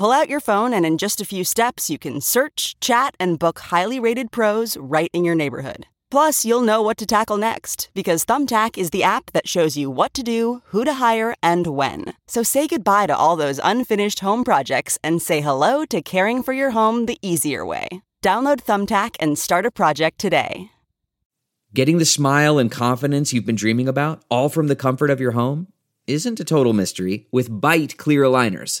Pull out your phone, and in just a few steps, you can search, chat, and book highly rated pros right in your neighborhood. Plus, you'll know what to tackle next because Thumbtack is the app that shows you what to do, who to hire, and when. So say goodbye to all those unfinished home projects and say hello to caring for your home the easier way. Download Thumbtack and start a project today. Getting the smile and confidence you've been dreaming about, all from the comfort of your home, isn't a total mystery with Byte clear aligners.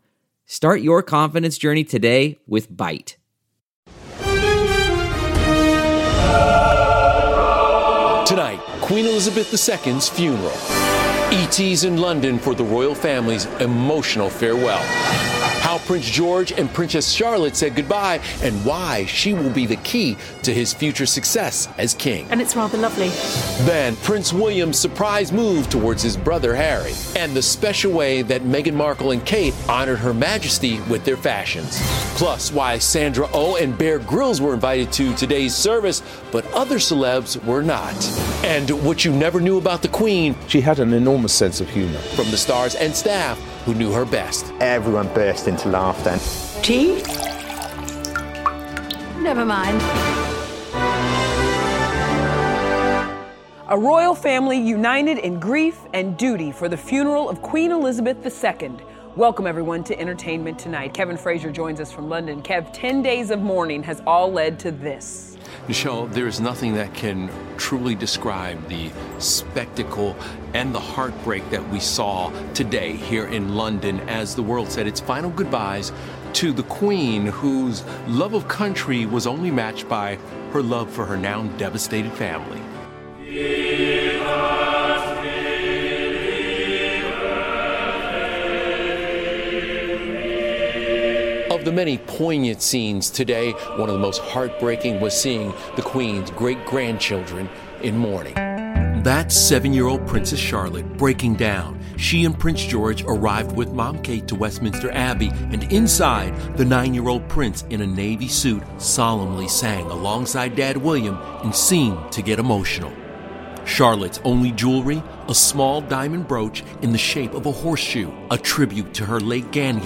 Start your confidence journey today with Byte. Tonight, Queen Elizabeth II's funeral. ET's in London for the royal family's emotional farewell how Prince George and Princess Charlotte said goodbye, and why she will be the key to his future success as king. And it's rather lovely. Then, Prince William's surprise move towards his brother Harry, and the special way that Meghan Markle and Kate honored Her Majesty with their fashions. Plus, why Sandra O oh and Bear Grylls were invited to today's service, but other celebs were not. And what you never knew about the Queen. She had an enormous sense of humor. From the stars and staff who knew her best. Everyone burst into laughter. Tea? Never mind. A royal family united in grief and duty for the funeral of Queen Elizabeth II. Welcome, everyone, to Entertainment Tonight. Kevin Frazier joins us from London. Kev, 10 days of mourning has all led to this. Michelle, there is nothing that can truly describe the spectacle and the heartbreak that we saw today here in London as the world said its final goodbyes to the Queen, whose love of country was only matched by her love for her now devastated family. Of the many poignant scenes today, one of the most heartbreaking was seeing the Queen's great grandchildren in mourning. That seven year old Princess Charlotte breaking down. She and Prince George arrived with Mom Kate to Westminster Abbey, and inside, the nine year old prince in a navy suit solemnly sang alongside Dad William and seemed to get emotional. Charlotte's only jewelry, a small diamond brooch in the shape of a horseshoe, a tribute to her late Gan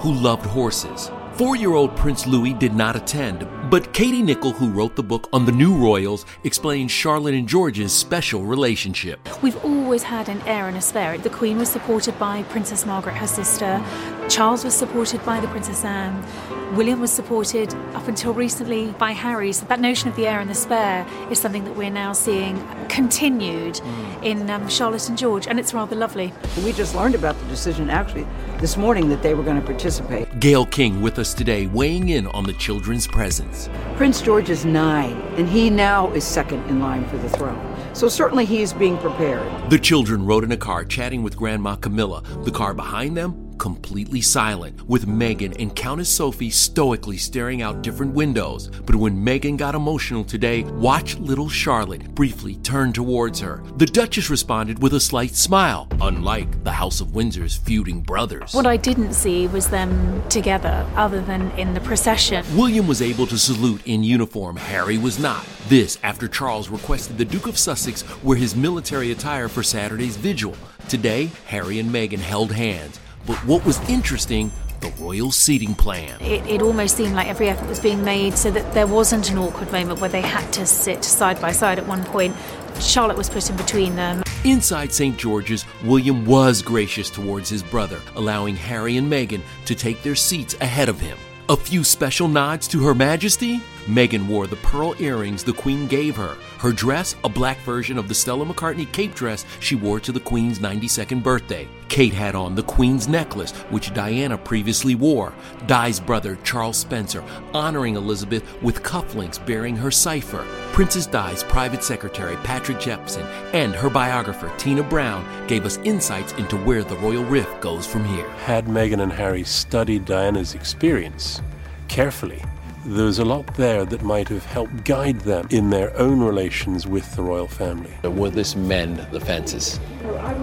who loved horses. Four year old Prince Louis did not attend, but Katie Nicholl, who wrote the book on the new royals, explains Charlotte and George's special relationship. We've always had an heir and a spare. The Queen was supported by Princess Margaret, her sister. Charles was supported by the Princess Anne. William was supported up until recently by Harry. So that notion of the heir and the spare is something that we're now seeing continued mm. in um, Charlotte and George, and it's rather lovely. We just learned about the decision actually this morning that they were going to participate. Gail King with us today, weighing in on the children's presence. Prince George is nine, and he now is second in line for the throne. So certainly he is being prepared. The children rode in a car chatting with Grandma Camilla. The car behind them completely silent, with Meghan and Countess Sophie stoically staring out different windows. But when Meghan got emotional today, watch little Charlotte briefly turn towards her. The Duchess responded with a slight smile, unlike the House of Windsor's feuding brothers. What I didn't see was them together, other than in the procession. William was able to salute in uniform, Harry was not. This after Charles requested the Duke of Sussex wear his military attire for Saturday's vigil. Today, Harry and Meghan held hands. But what was interesting, the royal seating plan. It, it, almost seemed like every effort was being made so that there wasn't an awkward moment where they had to sit side by side at one point. Charlotte was put in between them. Inside St. George's, William was gracious towards his brother, allowing Harry and Meghan to take their seats ahead of him. A few special nods to Her Majesty? Meghan wore the pearl earrings the Queen gave her. Her dress, a black version of the Stella McCartney cape dress she wore to the Queen's 92nd birthday. Kate had on the Queen's necklace, which Diana previously wore. Di's brother, Charles Spencer, honoring Elizabeth with cufflinks bearing her cipher. Princess Di's private secretary, Patrick Jephson, and her biographer, Tina Brown, gave us insights into where the royal rift goes from here. Had Meghan and Harry studied Diana's experience carefully, there's a lot there that might have helped guide them in their own relations with the royal family. Will this mend the fences?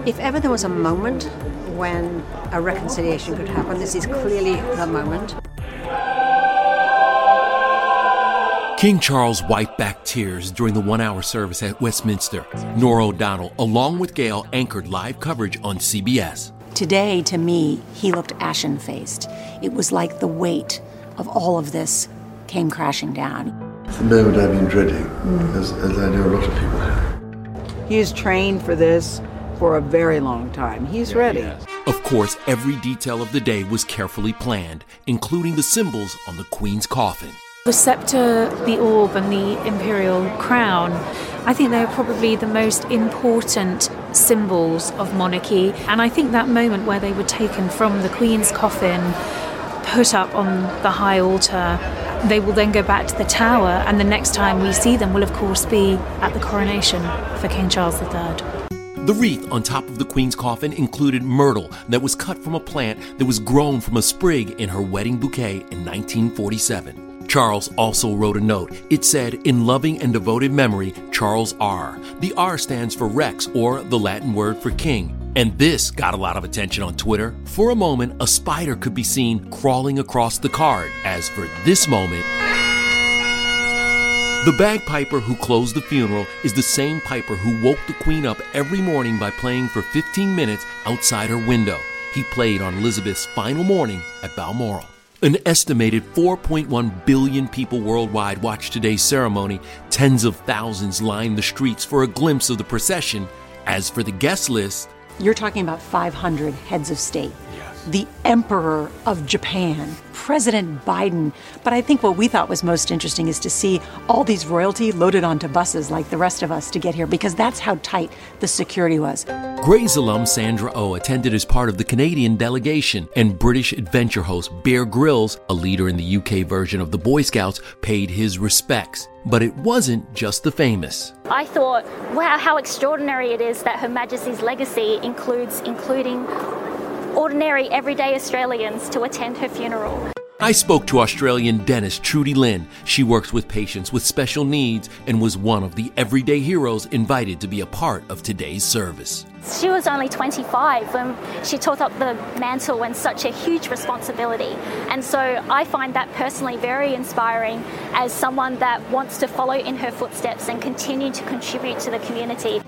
If ever there was a moment when a reconciliation could happen, this is clearly the moment. King Charles wiped back tears during the one hour service at Westminster. Norah O'Donnell, along with Gail, anchored live coverage on CBS. Today, to me, he looked ashen faced. It was like the weight of all of this came crashing down. It's the moment I've been dreading, mm. as, as I know a lot of people have. He is trained for this for a very long time. He's yeah, ready. Of course, every detail of the day was carefully planned, including the symbols on the Queen's coffin. The scepter, the orb, and the imperial crown, I think they're probably the most important symbols of monarchy. And I think that moment where they were taken from the Queen's coffin, put up on the high altar, they will then go back to the tower, and the next time we see them will, of course, be at the coronation for King Charles III. The wreath on top of the Queen's coffin included myrtle that was cut from a plant that was grown from a sprig in her wedding bouquet in 1947. Charles also wrote a note. It said, In loving and devoted memory, Charles R. The R stands for Rex, or the Latin word for king. And this got a lot of attention on Twitter. For a moment, a spider could be seen crawling across the card. As for this moment, the bagpiper who closed the funeral is the same piper who woke the Queen up every morning by playing for 15 minutes outside her window. He played on Elizabeth's final morning at Balmoral. An estimated 4.1 billion people worldwide watched today's ceremony. Tens of thousands lined the streets for a glimpse of the procession. As for the guest list, you're talking about 500 heads of state. Yes. The Emperor of Japan, President Biden. But I think what we thought was most interesting is to see all these royalty loaded onto buses like the rest of us to get here because that's how tight the security was. Grey's alum Sandra O oh attended as part of the Canadian delegation, and British adventure host Bear Grylls, a leader in the UK version of the Boy Scouts, paid his respects. But it wasn't just the famous. I thought, wow, how extraordinary it is that Her Majesty's legacy includes including ordinary, everyday Australians to attend her funeral. I spoke to Australian dentist Trudy Lynn. She works with patients with special needs and was one of the everyday heroes invited to be a part of today's service. She was only 25 when she took up the mantle and such a huge responsibility. And so I find that personally very inspiring as someone that wants to follow in her footsteps and continue to contribute to the community.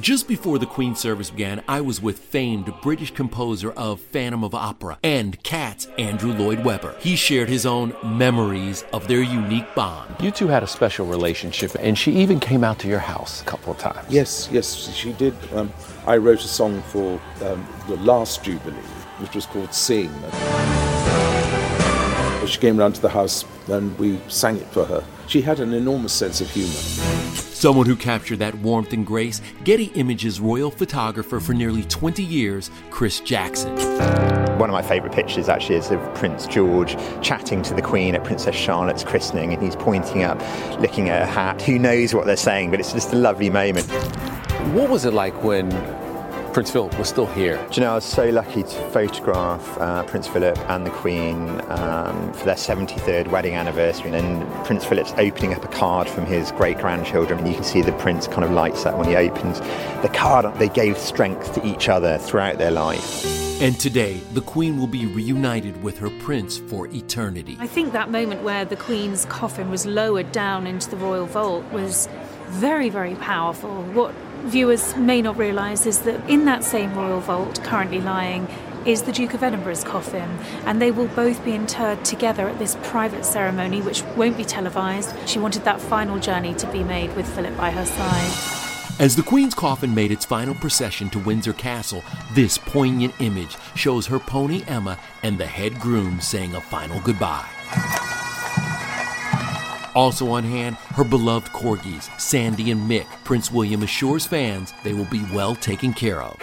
Just before the Queen's service began, I was with famed British composer of Phantom of Opera and Cats, Andrew Lloyd Webber. He shared his own memories of their unique bond. You two had a special relationship, and she even came out to your house a couple of times. Yes, yes, she did. Um, I wrote a song for um, the last Jubilee, which was called Sing. She came round to the house and we sang it for her. She had an enormous sense of humor. Someone who captured that warmth and grace, Getty Images royal photographer for nearly 20 years, Chris Jackson. One of my favourite pictures actually is of Prince George chatting to the Queen at Princess Charlotte's christening, and he's pointing up, looking at her hat. Who knows what they're saying, but it's just a lovely moment. What was it like when Prince Philip was still here. Do you know, I was so lucky to photograph uh, Prince Philip and the Queen um, for their 73rd wedding anniversary. And Prince Philip's opening up a card from his great grandchildren, and you can see the prince kind of lights up when he opens the card. They gave strength to each other throughout their life. And today, the Queen will be reunited with her prince for eternity. I think that moment where the Queen's coffin was lowered down into the royal vault was very, very powerful. What viewers may not realise is that in that same royal vault, currently lying, is the Duke of Edinburgh's coffin, and they will both be interred together at this private ceremony, which won't be televised. She wanted that final journey to be made with Philip by her side. As the Queen's coffin made its final procession to Windsor Castle, this poignant image shows her pony Emma and the head groom saying a final goodbye. Also on hand, her beloved corgis, Sandy and Mick. Prince William assures fans they will be well taken care of.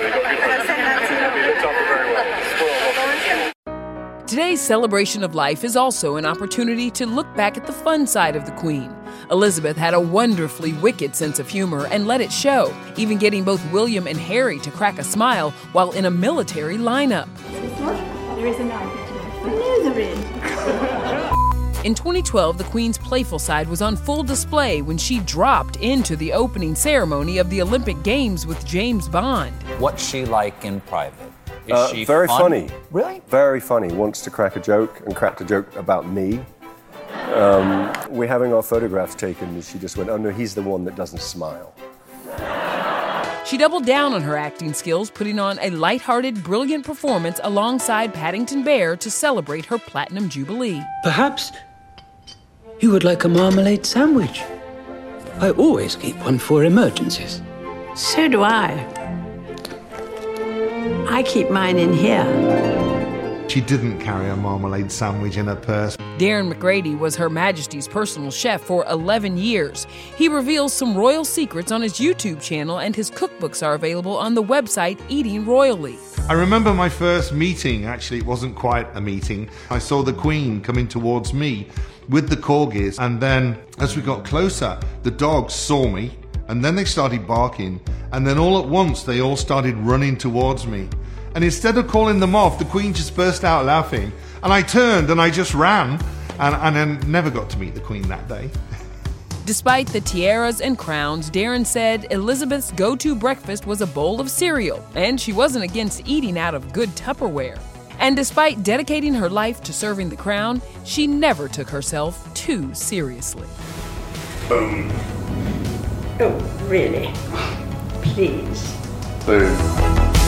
Today's celebration of life is also an opportunity to look back at the fun side of the Queen. Elizabeth had a wonderfully wicked sense of humor and let it show, even getting both William and Harry to crack a smile while in a military lineup. There is a knife. In 2012, the Queen's playful side was on full display when she dropped into the opening ceremony of the Olympic Games with James Bond. What's she like in private? Is Uh, she very fun? funny. Really? Very funny. Wants to crack a joke and cracked a joke about me. Um, we're having our photographs taken, and she just went, "Oh no, he's the one that doesn't smile." She doubled down on her acting skills, putting on a lighthearted, brilliant performance alongside Paddington Bear to celebrate her Platinum Jubilee. Perhaps you would like a marmalade sandwich. I always keep one for emergencies. So do I. I keep mine in here. She didn't carry a marmalade sandwich in her purse. Darren McGrady was Her Majesty's personal chef for 11 years. He reveals some royal secrets on his YouTube channel, and his cookbooks are available on the website Eating Royally. I remember my first meeting, actually, it wasn't quite a meeting. I saw the Queen coming towards me with the corgis, and then as we got closer, the dogs saw me, and then they started barking, and then all at once they all started running towards me. And instead of calling them off, the Queen just burst out laughing, and I turned and I just ran, and, and then never got to meet the Queen that day. Despite the tiaras and crowns, Darren said Elizabeth's go to breakfast was a bowl of cereal, and she wasn't against eating out of good Tupperware. And despite dedicating her life to serving the crown, she never took herself too seriously. Boom. Oh, really? Please. Boom.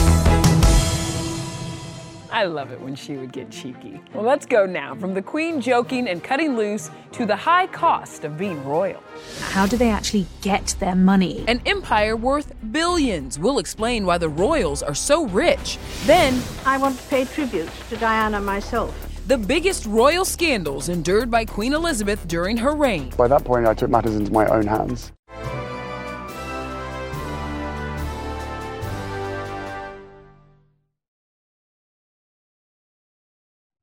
I love it when she would get cheeky. Well, let's go now from the Queen joking and cutting loose to the high cost of being royal. How do they actually get their money? An empire worth billions. We'll explain why the royals are so rich. Then, I want to pay tribute to Diana myself. the biggest royal scandals endured by Queen Elizabeth during her reign. By that point, I took matters into my own hands.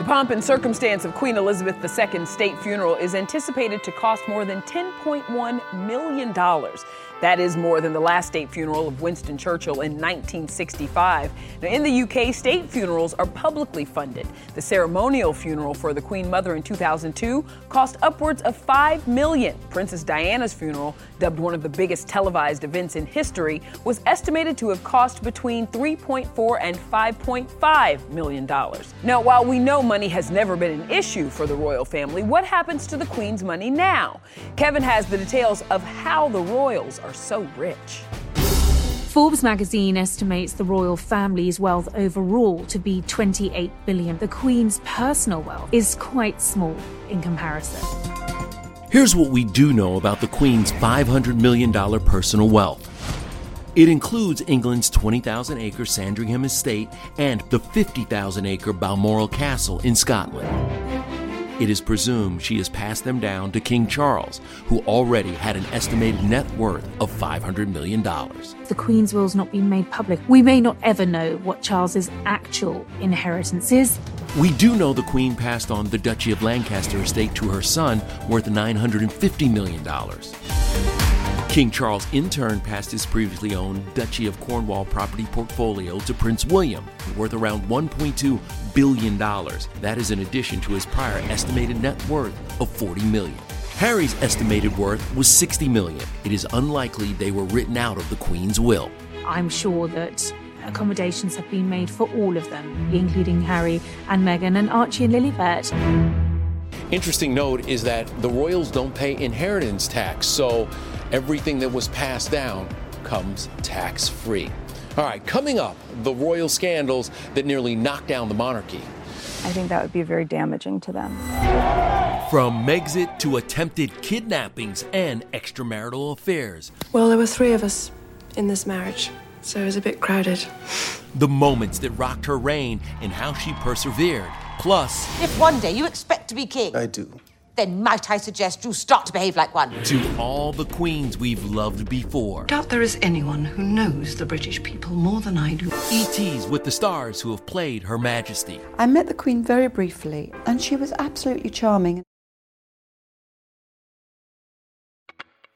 The pomp and circumstance of Queen Elizabeth II's state funeral is anticipated to cost more than $10.1 million. That is more than the last state funeral of Winston Churchill in 1965. Now, in the UK, state funerals are publicly funded. The ceremonial funeral for the Queen Mother in 2002 cost upwards of 5 million. Princess Diana's funeral, dubbed one of the biggest televised events in history, was estimated to have cost between 3.4 and 5.5 million dollars. Now, while we know money has never been an issue for the royal family, what happens to the Queen's money now? Kevin has the details of how the royals are so rich. Forbes magazine estimates the royal family's wealth overall to be 28 billion. The Queen's personal wealth is quite small in comparison. Here's what we do know about the Queen's $500 million personal wealth. It includes England's 20,000 acre Sandringham estate and the 50,000 acre Balmoral Castle in Scotland. it is presumed she has passed them down to King Charles, who already had an estimated net worth of $500 million. The Queen's will's not been made public, we may not ever know what Charles's actual inheritance is. We do know the Queen passed on the Duchy of Lancaster estate to her son, worth $950 million. King Charles, in turn, passed his previously owned Duchy of Cornwall property portfolio to Prince William, worth around $1.2 billion. That is in addition to his prior estimated net worth of 40 million. Harry's estimated worth was 60 million. It is unlikely they were written out of the Queen's will. I'm sure that accommodations have been made for all of them, including Harry and Meghan and Archie and Lilibet. Interesting note is that the royals don't pay inheritance tax, so everything that was passed down comes tax free. All right, coming up, the royal scandals that nearly knocked down the monarchy. I think that would be very damaging to them. From Megxit to attempted kidnappings and extramarital affairs, Well, there were three of us in this marriage, so it was a bit crowded. the moments that rocked her reign and how she persevered. Plus, If one day you expect to be king, I do. Then might I suggest you start to behave like one? to all the queens we've loved before. doubt there is anyone who knows the British people more than I do. ETs with the stars who have played Her Majesty. I met the Queen very briefly, and she was absolutely charming.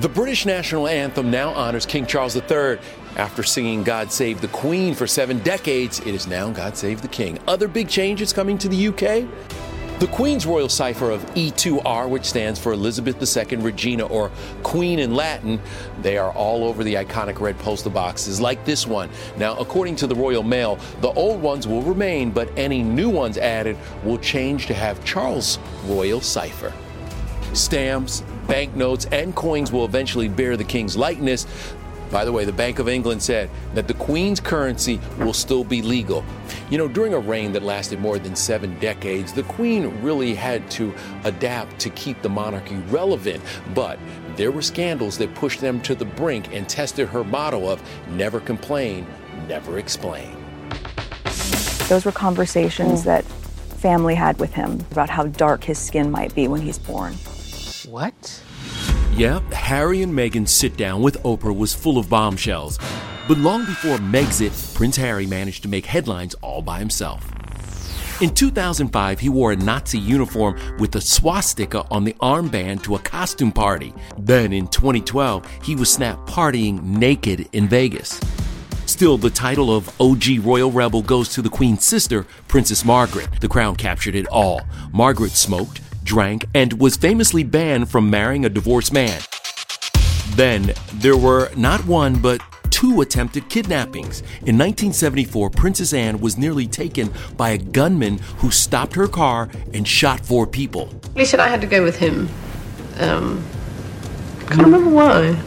The British national anthem now honors King Charles III. After singing God Save the Queen for seven decades, it is now God Save the King. Other big changes coming to the UK? The Queen's Royal Cipher of E2R, which stands for Elizabeth II Regina or Queen in Latin, they are all over the iconic red postal boxes, like this one. Now, according to the Royal Mail, the old ones will remain, but any new ones added will change to have Charles' Royal Cipher. Stamps, banknotes, and coins will eventually bear the king's likeness. By the way, the Bank of England said that the Queen's currency will still be legal. You know, during a reign that lasted more than seven decades, the Queen really had to adapt to keep the monarchy relevant. But there were scandals that pushed them to the brink and tested her motto of never complain, never explain. Those were conversations mm. that family had with him about how dark his skin might be when he's born. What? Yep, Harry and Meghan's sit down with Oprah was full of bombshells. But long before Megxit, Prince Harry managed to make headlines all by himself. In 2005, he wore a Nazi uniform with a swastika on the armband to a costume party. Then in 2012, he was snapped partying naked in Vegas. Still, the title of OG Royal Rebel goes to the Queen's sister, Princess Margaret. The crown captured it all. Margaret smoked, drank, and was famously banned from marrying a divorced man. Then there were not one but two attempted kidnappings. In 1974, Princess Anne was nearly taken by a gunman who stopped her car and shot four people. He said I had to go with him. Um, can't remember why.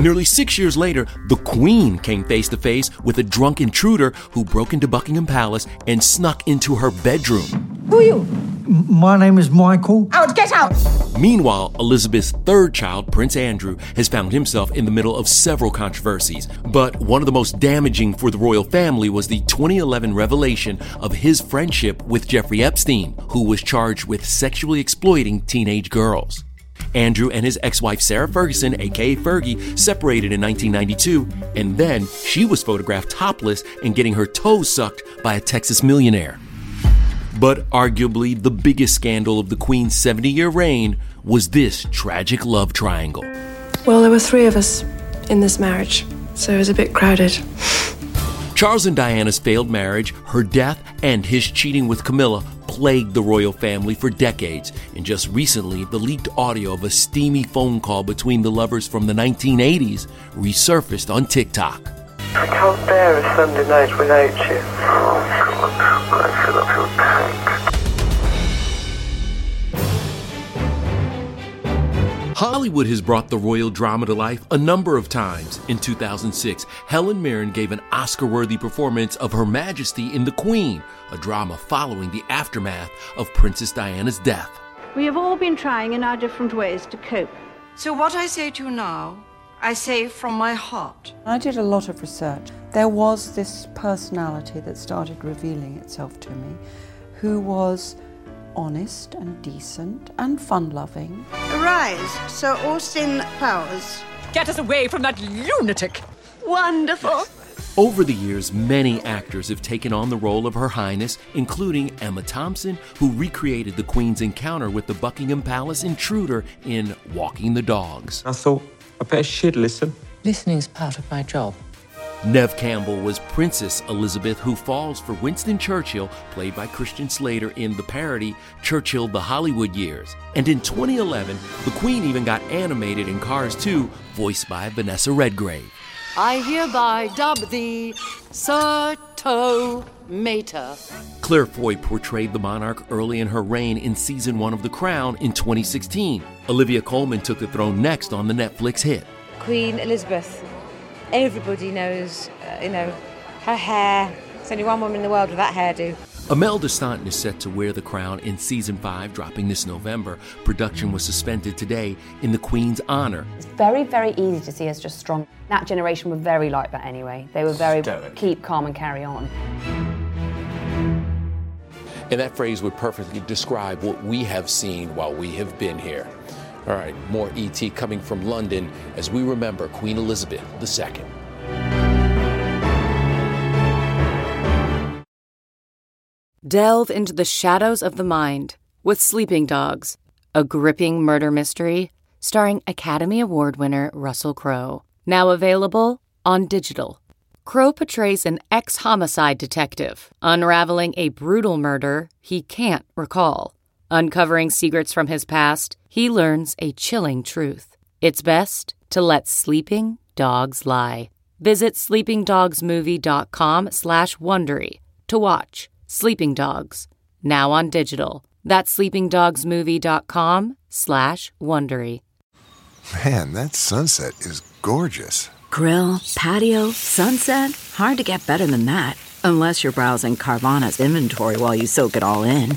Nearly six years later, the Queen came face to face with a drunk intruder who broke into Buckingham Palace and snuck into her bedroom. Who are you? My name is Michael. Out, get out! Meanwhile, Elizabeth's third child, Prince Andrew, has found himself in the middle of several controversies. But one of the most damaging for the royal family was the 2011 revelation of his friendship with Jeffrey Epstein, who was charged with sexually exploiting teenage girls. Andrew and his ex wife Sarah Ferguson, aka Fergie, separated in 1992, and then she was photographed topless and getting her toes sucked by a Texas millionaire. But arguably the biggest scandal of the Queen's 70 year reign was this tragic love triangle. Well, there were three of us in this marriage, so it was a bit crowded. Charles and Diana's failed marriage, her death, and his cheating with Camilla plagued the royal family for decades. And just recently, the leaked audio of a steamy phone call between the lovers from the 1980s resurfaced on TikTok. I can't bear a Sunday night without you. Hollywood has brought the royal drama to life a number of times. In 2006, Helen Mirren gave an Oscar worthy performance of Her Majesty in The Queen, a drama following the aftermath of Princess Diana's death. We have all been trying in our different ways to cope. So, what I say to you now, I say from my heart. I did a lot of research. There was this personality that started revealing itself to me who was honest and decent and fun loving. Arise, Sir Austin Powers. Get us away from that lunatic! Wonderful. Over the years, many actors have taken on the role of Her Highness, including Emma Thompson, who recreated the Queen's encounter with the Buckingham Palace intruder in Walking the Dogs. I thought I better should listen. Listening's part of my job. Neve Campbell was Princess Elizabeth, who falls for Winston Churchill, played by Christian Slater in the parody Churchill the Hollywood Years. And in 2011, the Queen even got animated in Cars 2, voiced by Vanessa Redgrave. I hereby dub thee Sir Tow Mater. Claire Foy portrayed the monarch early in her reign in season one of The Crown in 2016. Olivia Colman took the throne next on the Netflix hit. Queen Elizabeth. Everybody knows, uh, you know, her hair. There's only one woman in the world with that hairdo. Imelda Staunton is set to wear the crown in season five, dropping this November. Production was suspended today in the Queen's honor. It's very, very easy to see as just strong. That generation were very like that anyway. They were very Stoic. keep calm and carry on. And that phrase would perfectly describe what we have seen while we have been here. All right, more ET coming from London as we remember Queen Elizabeth II. Delve into the shadows of the mind with Sleeping Dogs, a gripping murder mystery starring Academy Award winner Russell Crowe. Now available on digital. Crowe portrays an ex homicide detective unraveling a brutal murder he can't recall. Uncovering secrets from his past, he learns a chilling truth. It's best to let sleeping dogs lie. Visit sleepingdogsmovie.com slash Wondery to watch Sleeping Dogs, now on digital. That's sleepingdogsmovie.com slash Wondery. Man, that sunset is gorgeous. Grill, patio, sunset. Hard to get better than that. Unless you're browsing Carvana's inventory while you soak it all in.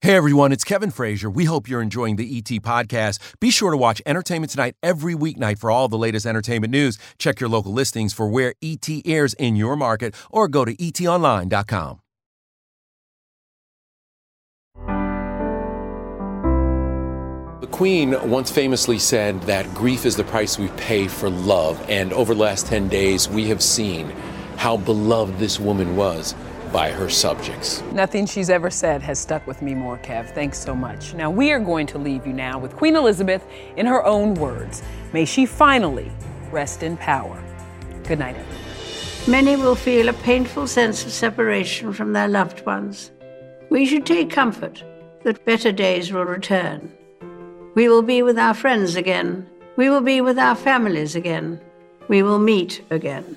Hey everyone, it's Kevin Frazier. We hope you're enjoying the ET podcast. Be sure to watch Entertainment Tonight every weeknight for all the latest entertainment news. Check your local listings for where ET airs in your market or go to etonline.com. The Queen once famously said that grief is the price we pay for love, and over the last 10 days, we have seen how beloved this woman was by her subjects. Nothing she's ever said has stuck with me more, Kev. Thanks so much. Now, we are going to leave you now with Queen Elizabeth in her own words. May she finally rest in power. Good night, everyone. Many will feel a painful sense of separation from their loved ones. We should take comfort that better days will return. We will be with our friends again. We will be with our families again. We will meet again.